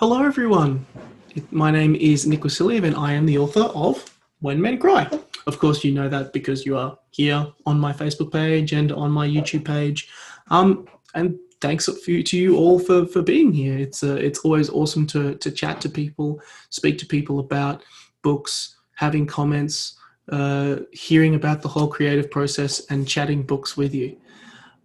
Hello, everyone. My name is Nick Wasiliev, and I am the author of When Men Cry. Of course, you know that because you are here on my Facebook page and on my YouTube page. Um, and thanks you, to you all for, for being here. It's uh, it's always awesome to to chat to people, speak to people about books, having comments, uh, hearing about the whole creative process, and chatting books with you.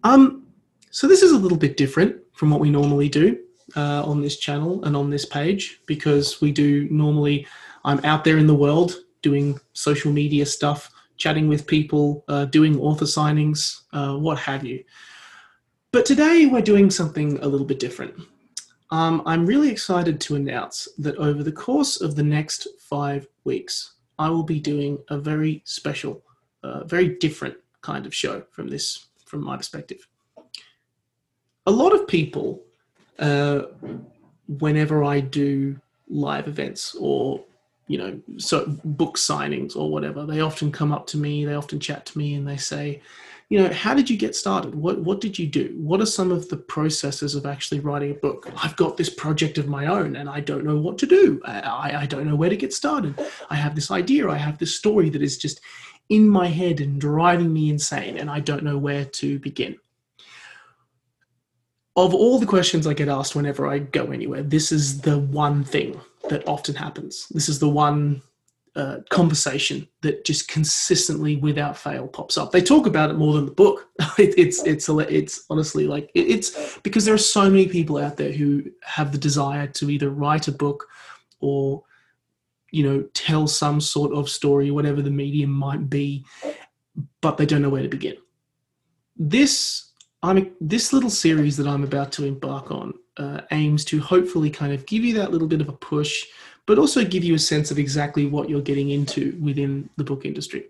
Um, so this is a little bit different from what we normally do uh, on this channel and on this page because we do normally. I'm out there in the world doing social media stuff, chatting with people, uh, doing author signings, uh, what have you. But today we're doing something a little bit different. Um, I'm really excited to announce that over the course of the next five weeks, I will be doing a very special, uh, very different kind of show from this, from my perspective. A lot of people uh, whenever I do live events or you know so book signings or whatever they often come up to me they often chat to me and they say you know how did you get started? What what did you do? What are some of the processes of actually writing a book? I've got this project of my own and i don't know what to do. I, I don't know where to get started. I have this idea i have this story that is just in my head and driving me insane and i don't know where to begin of all the questions I get asked whenever I go anywhere, this is the one thing that often happens. This is the one uh, conversation that just consistently, without fail, pops up. They talk about it more than the book. it, it's it's it's honestly like it, it's because there are so many people out there who have the desire to either write a book or you know tell some sort of story, whatever the medium might be, but they don't know where to begin. This I'm this little series that I'm about to embark on uh, aims to hopefully kind of give you that little bit of a push, but also give you a sense of exactly what you're getting into within the book industry.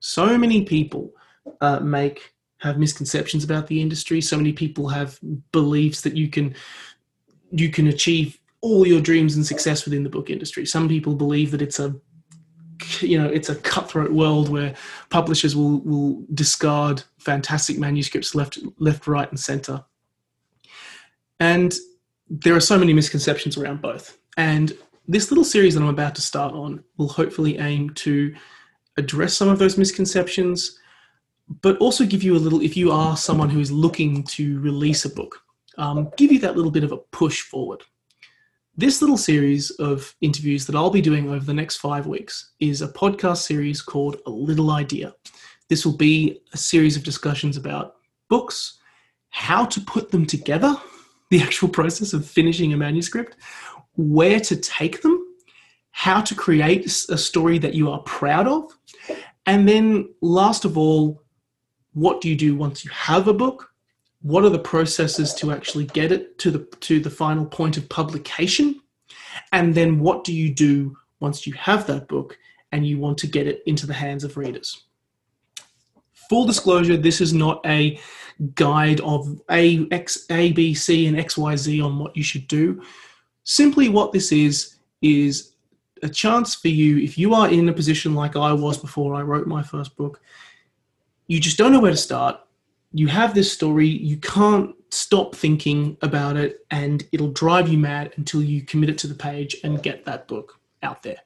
So many people uh, make have misconceptions about the industry. So many people have beliefs that you can you can achieve all your dreams and success within the book industry. Some people believe that it's a you know it's a cutthroat world where publishers will will discard fantastic manuscripts left left right and center. And there are so many misconceptions around both. And this little series that i'm about to start on will hopefully aim to address some of those misconceptions but also give you a little if you are someone who is looking to release a book um, give you that little bit of a push forward this little series of interviews that I'll be doing over the next five weeks is a podcast series called A Little Idea. This will be a series of discussions about books, how to put them together, the actual process of finishing a manuscript, where to take them, how to create a story that you are proud of, and then last of all, what do you do once you have a book? What are the processes to actually get it to the to the final point of publication? And then what do you do once you have that book and you want to get it into the hands of readers? Full disclosure this is not a guide of a x a b c and x y z on what you should do. Simply what this is is a chance for you if you are in a position like i was before i wrote my first book you just don't know where to start you have this story, you can't stop thinking about it, and it'll drive you mad until you commit it to the page and get that book out there.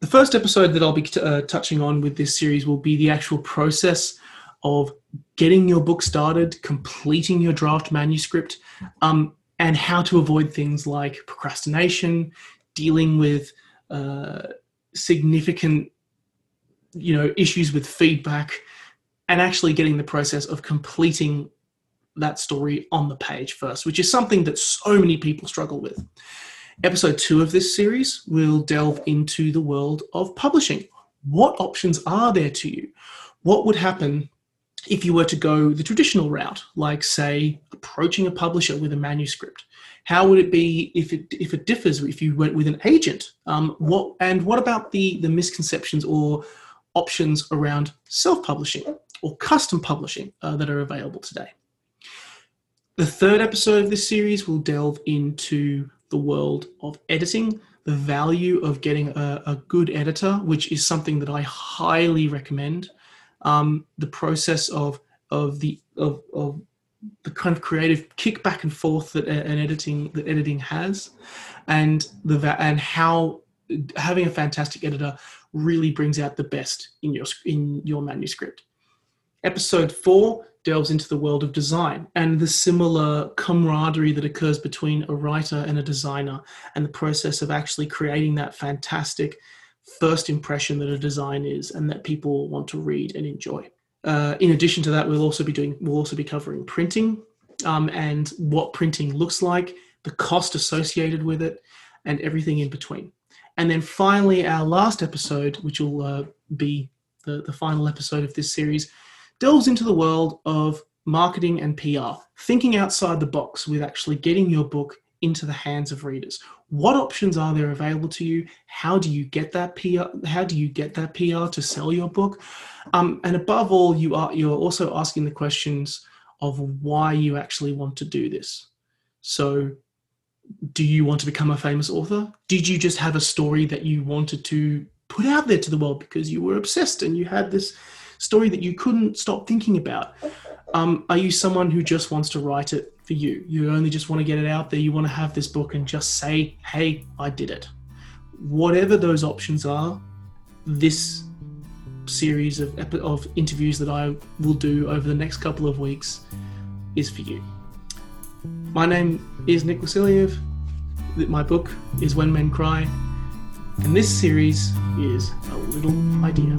The first episode that I'll be uh, touching on with this series will be the actual process of getting your book started, completing your draft manuscript, um, and how to avoid things like procrastination, dealing with uh, significant, you know, issues with feedback, and actually getting the process of completing that story on the page first, which is something that so many people struggle with. Episode two of this series will delve into the world of publishing. What options are there to you? What would happen if you were to go the traditional route, like, say, approaching a publisher with a manuscript? How would it be if it if it differs if you went with an agent? Um, what and what about the the misconceptions or options around self-publishing? Or custom publishing uh, that are available today. The third episode of this series will delve into the world of editing, the value of getting a, a good editor, which is something that I highly recommend. Um, the process of of the of, of the kind of creative kick back and forth that an editing that editing has, and the and how having a fantastic editor really brings out the best in your in your manuscript. Episode four delves into the world of design and the similar camaraderie that occurs between a writer and a designer, and the process of actually creating that fantastic first impression that a design is, and that people want to read and enjoy. Uh, in addition to that, we'll also be doing we'll also be covering printing um, and what printing looks like, the cost associated with it, and everything in between. And then finally, our last episode, which will uh, be the, the final episode of this series, delves into the world of marketing and PR, thinking outside the box with actually getting your book into the hands of readers. What options are there available to you? How do you get that PR? How do you get that PR to sell your book? Um, and above all, you are you're also asking the questions of why you actually want to do this. So, do you want to become a famous author? Did you just have a story that you wanted to put out there to the world because you were obsessed and you had this story that you couldn't stop thinking about? Um, are you someone who just wants to write it for you? You only just want to get it out there. You want to have this book and just say, hey, I did it. Whatever those options are, this series of, of interviews that I will do over the next couple of weeks is for you. My name is Nick Wasiliev. My book is When Men Cry, and this series is A Little Idea.